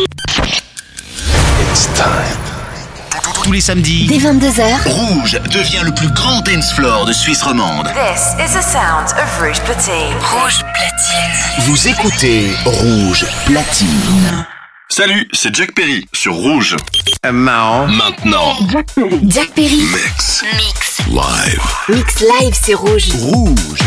It's time. Tous les samedis, dès 22h, Rouge devient le plus grand dance floor de Suisse romande. This is the sound of Rouge Platine. Rouge Platine. Vous écoutez Rouge Platine. Salut, c'est Jack Perry sur Rouge. Euh, Maintenant. Jack Perry. Jack Perry. Mix. Mix. Live. Mix live, c'est Rouge. Rouge.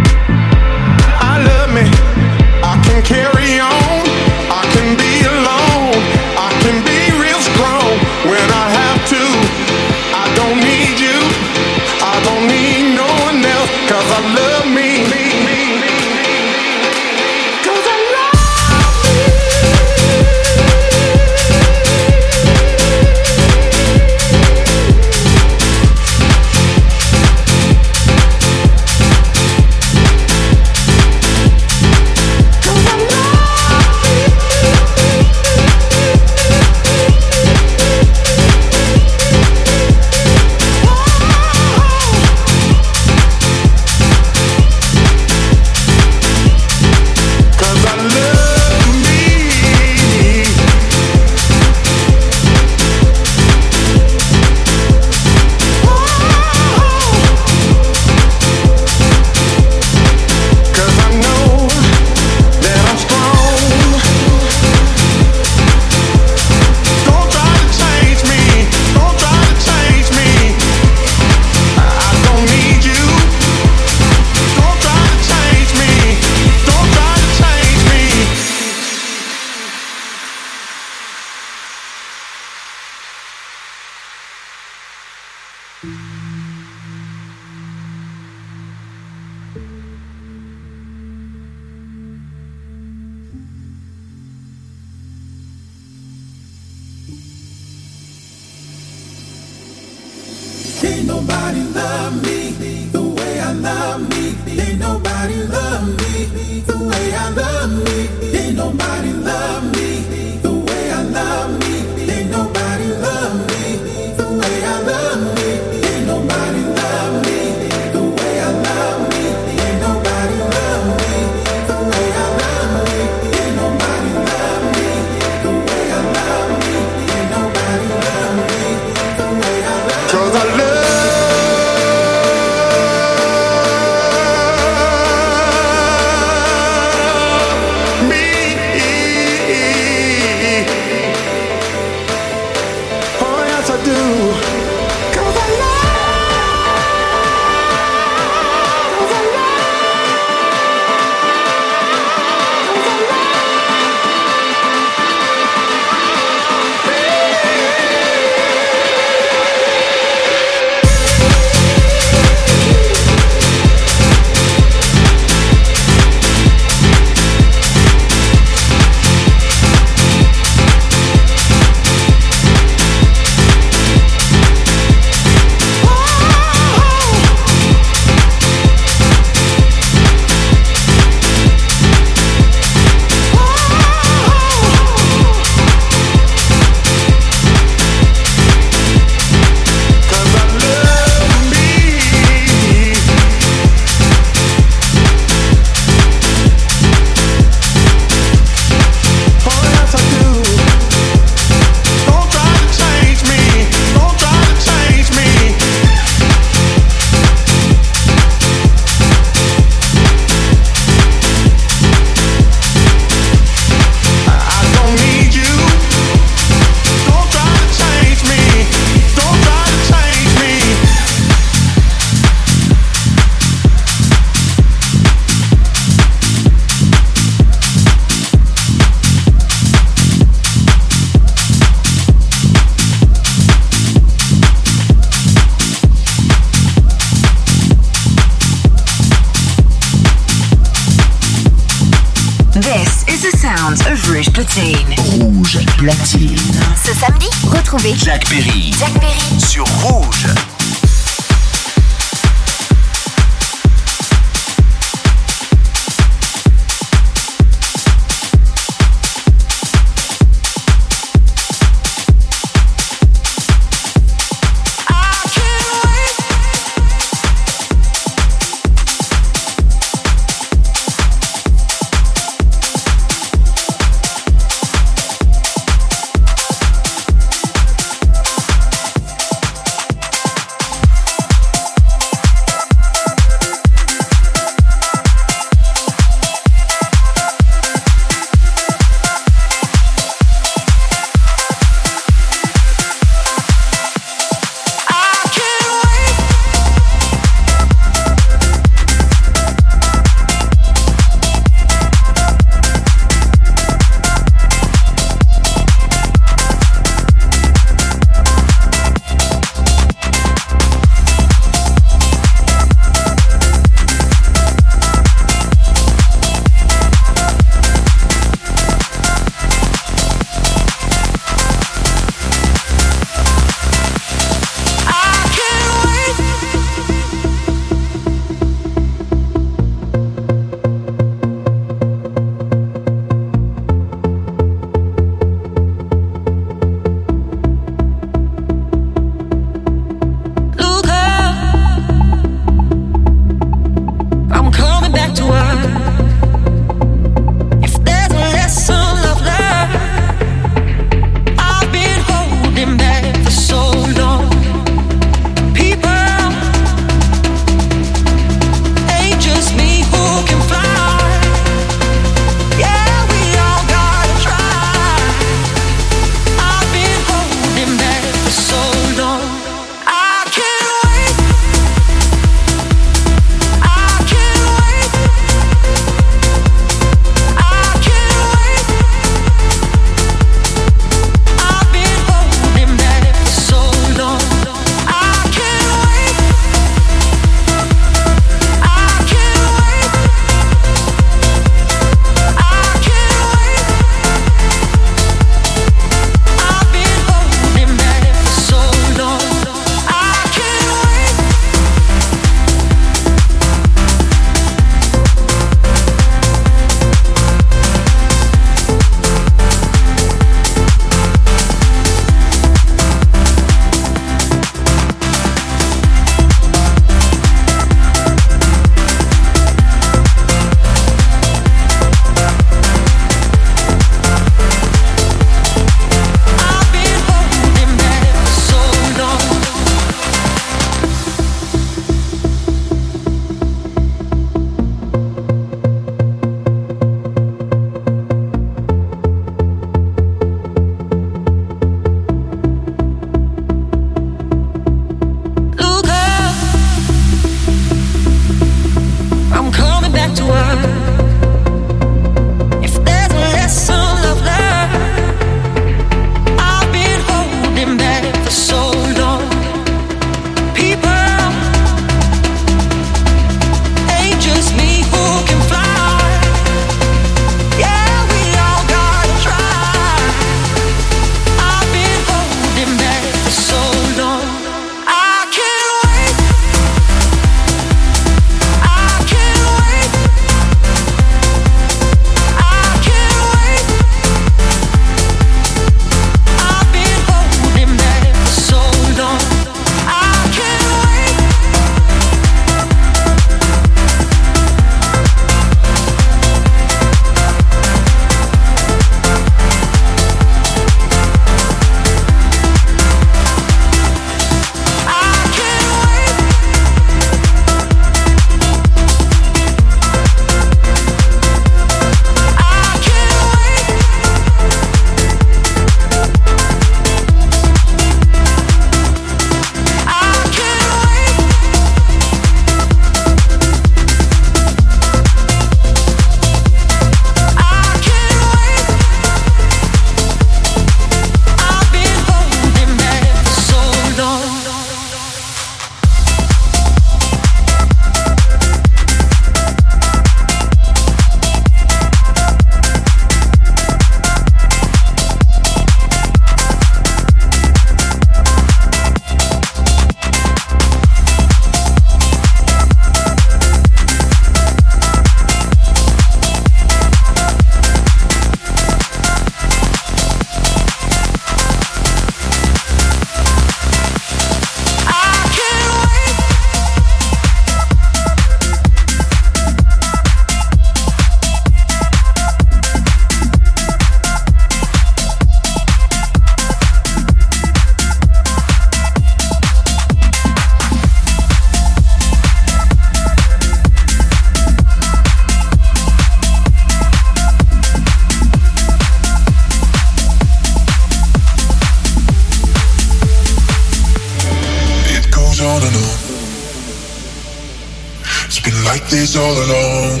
Like this all along.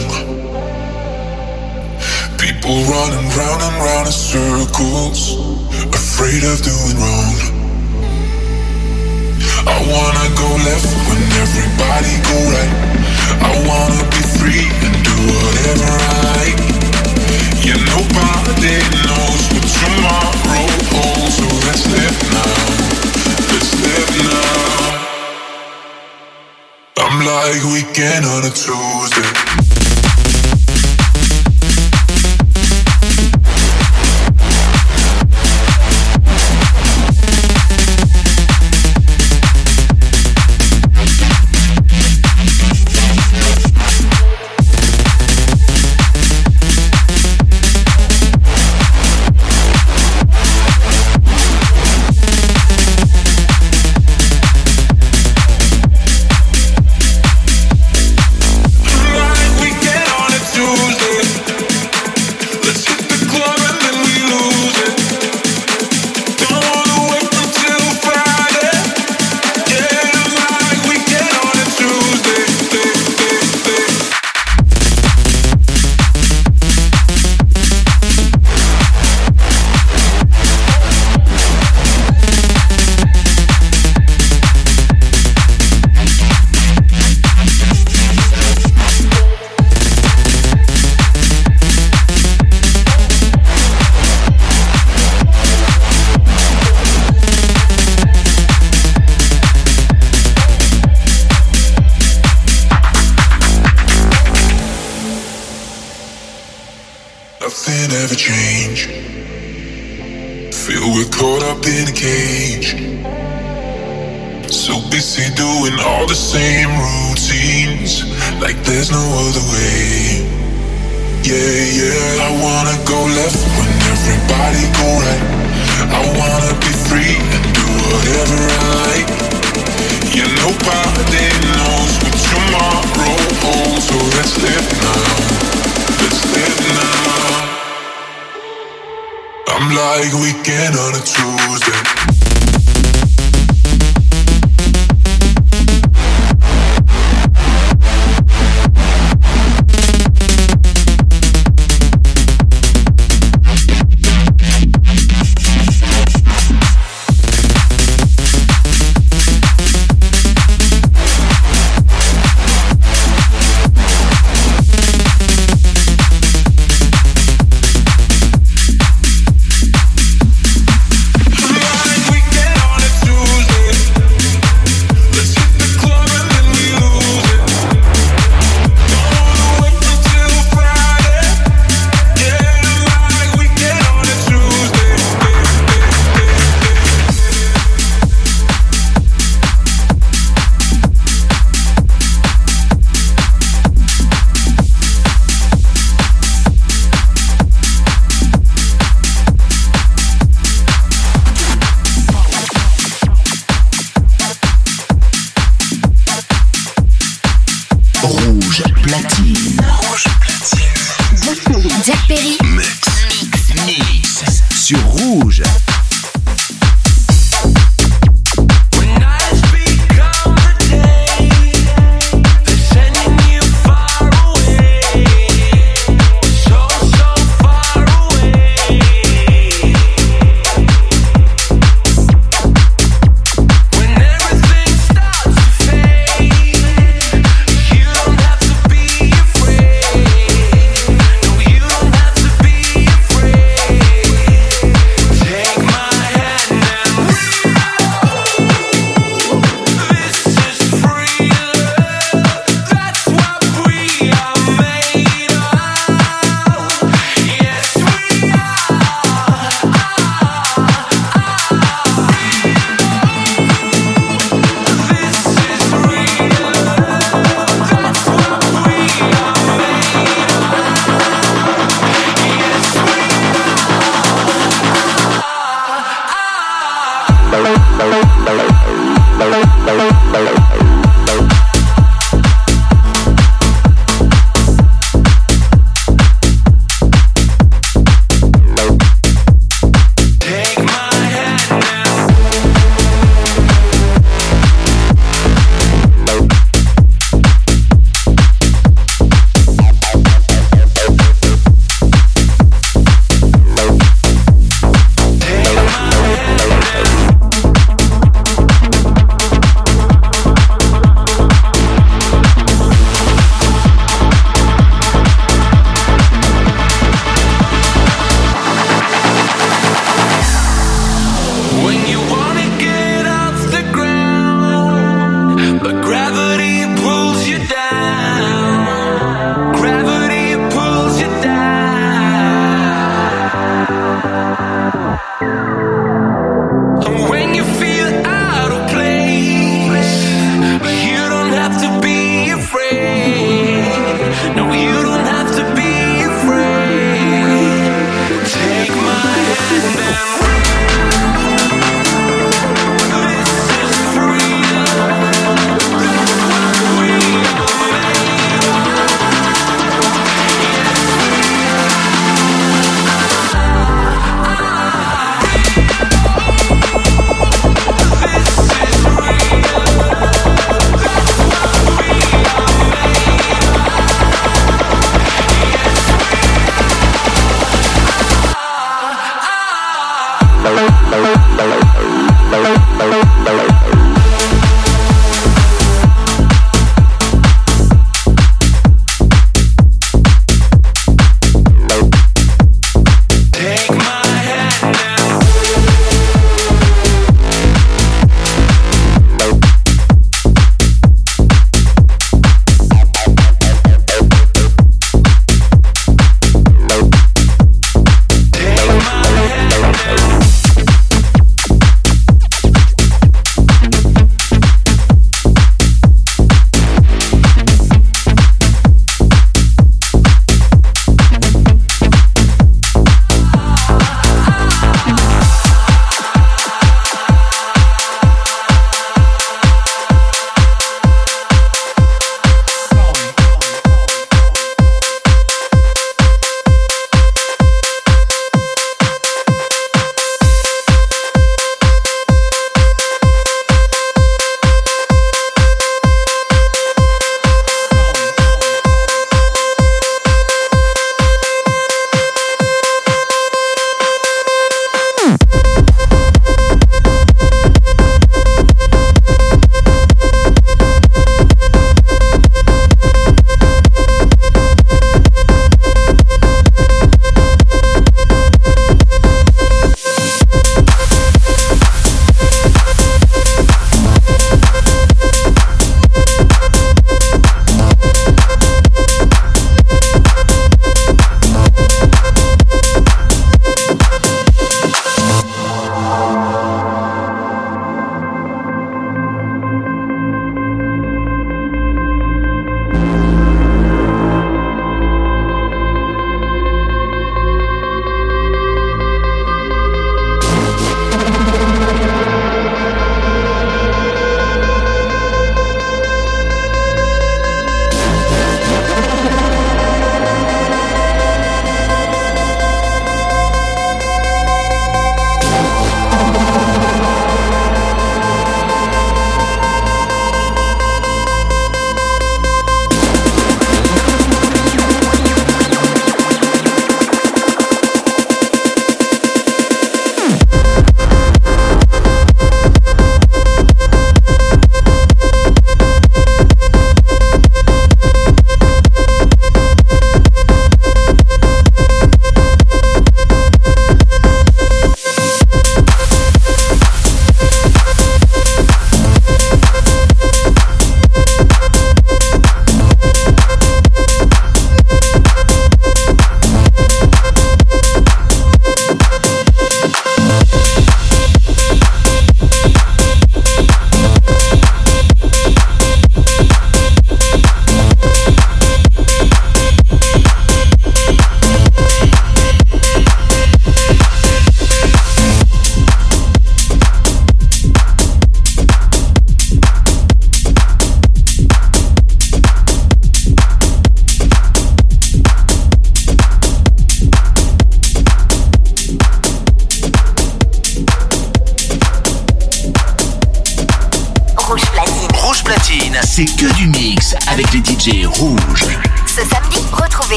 People running round and round in circles, afraid of doing wrong. I wanna go left when everybody go right. I wanna be free and do whatever I like. Yeah, nobody knows what tomorrow holds, so let's live now. Let's live now. I'm like weekend on a Tuesday. Feel we're caught up in a cage. So busy doing all the same routines, like there's no other way. Yeah, yeah, I wanna go left when everybody go right. I wanna be free and do whatever I like. Yeah, nobody knows what tomorrow holds, so let's live now. Let's live now. I'm like weekend on a Tuesday.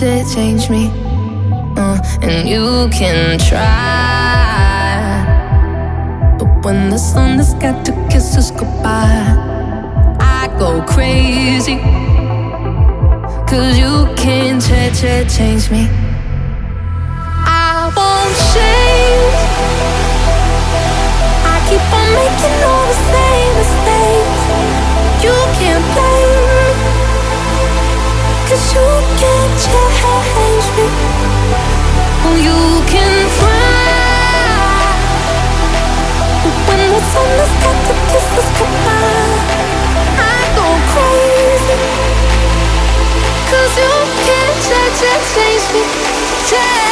to change me. Uh, and you can try. But when the sun has got to kiss us goodbye, I go crazy. Cause you can't change me. change me, change.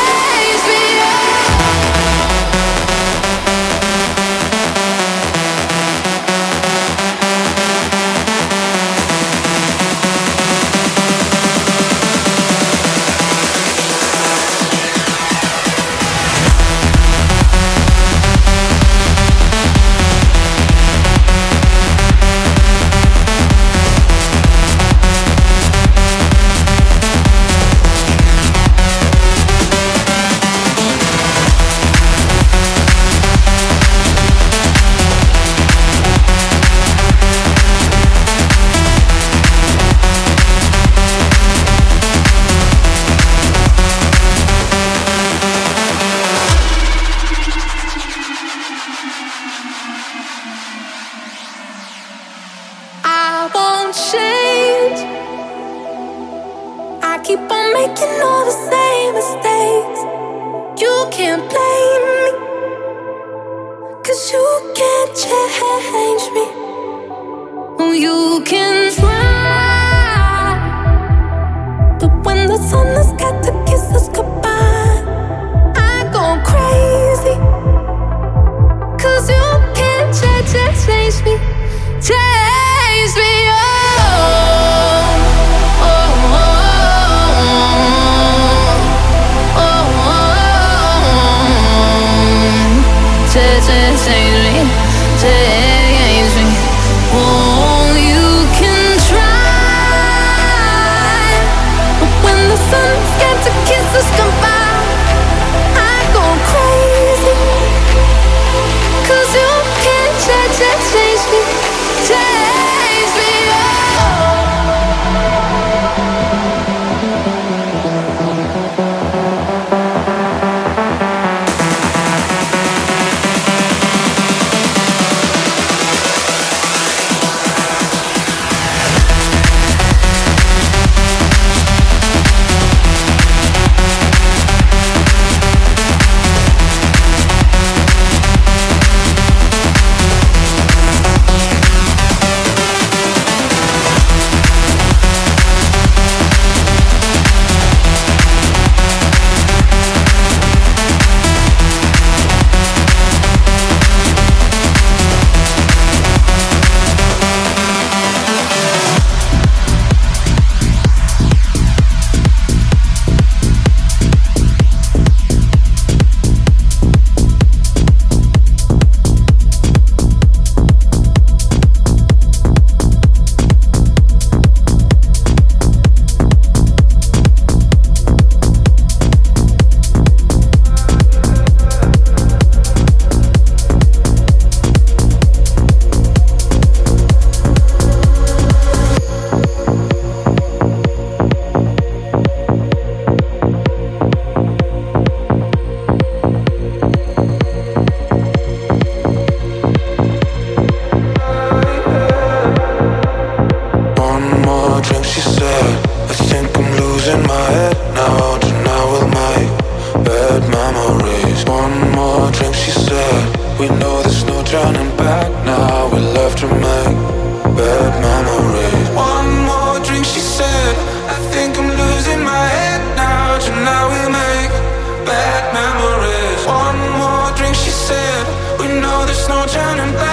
turning back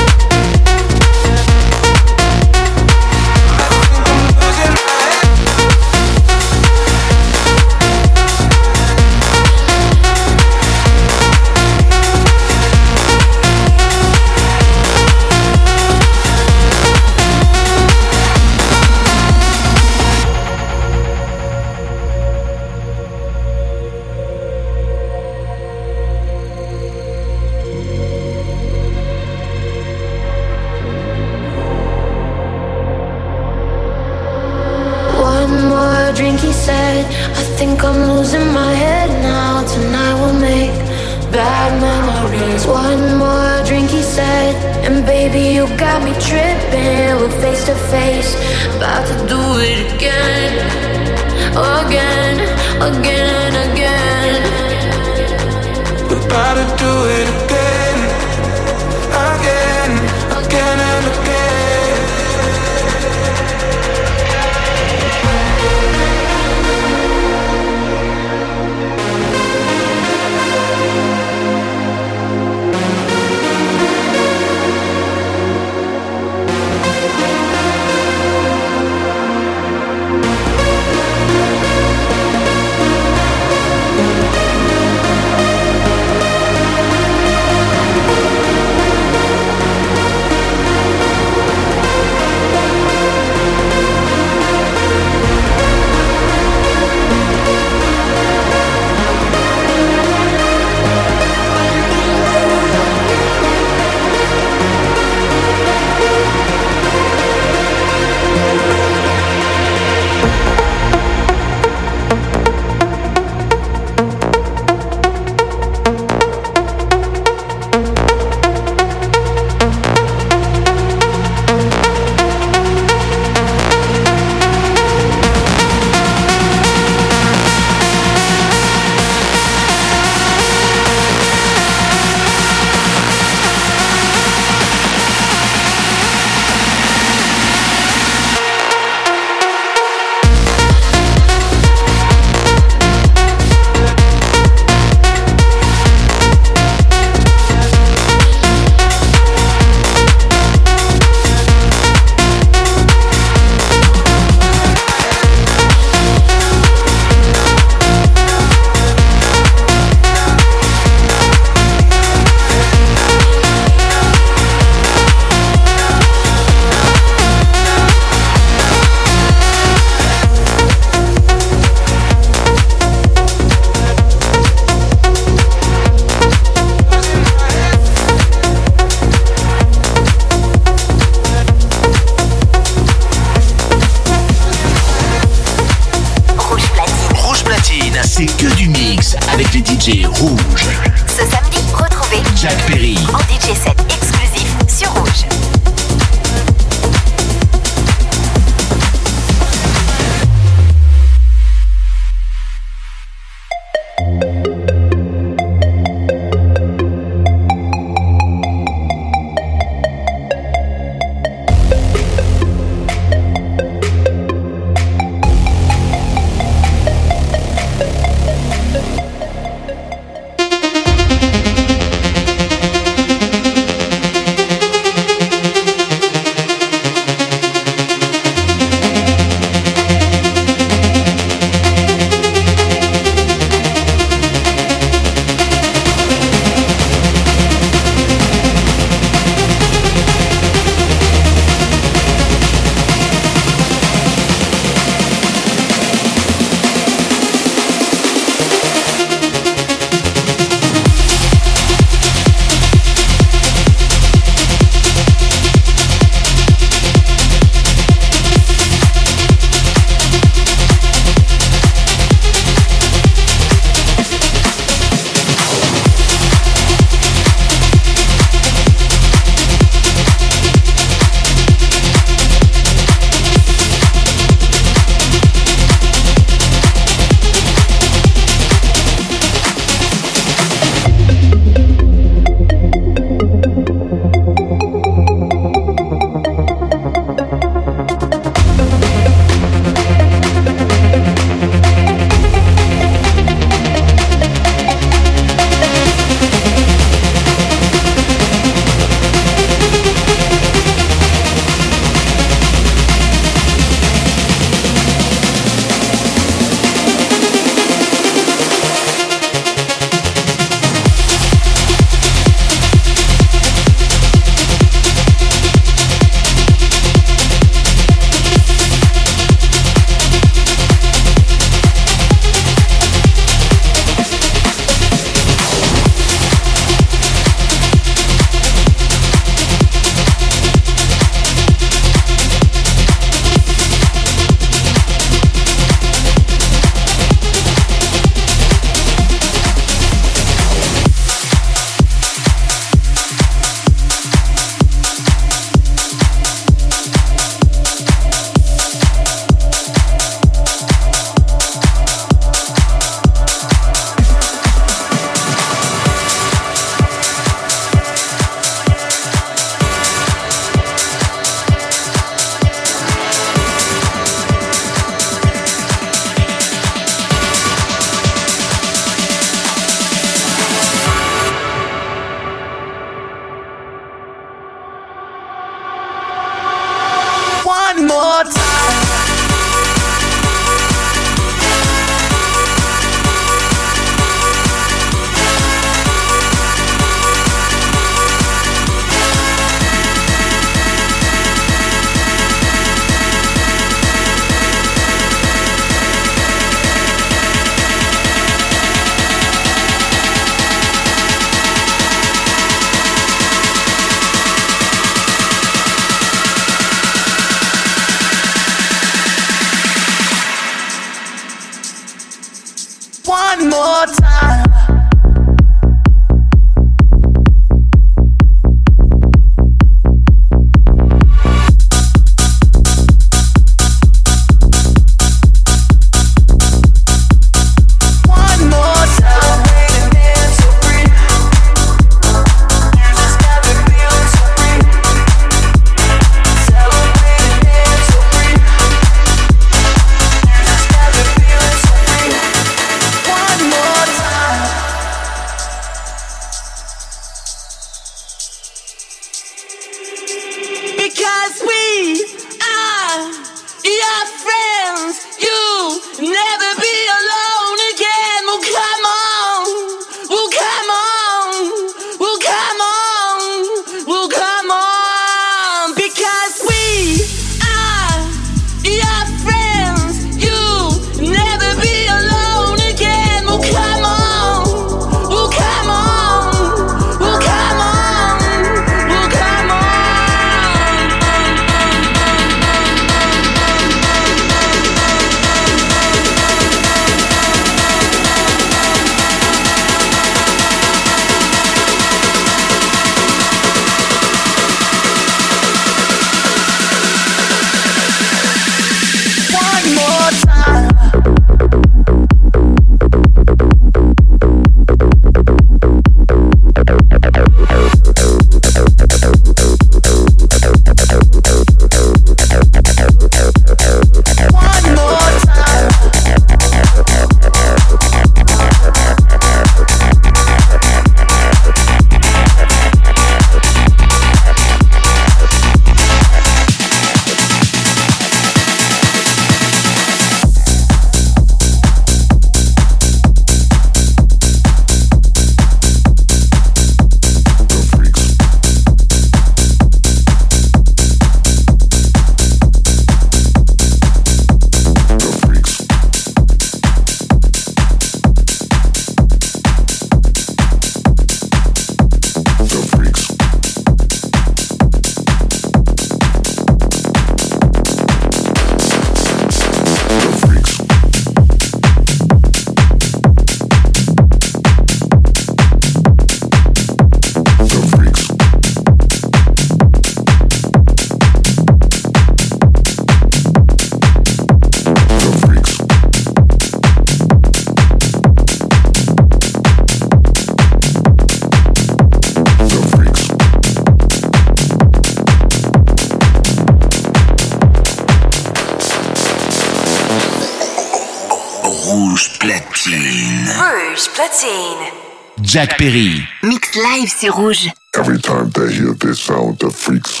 Jack Perry. Mix live, c'est rouge. Every time they hear this sound, the freaks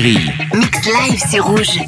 Mixed Mix Live, c'est rouge.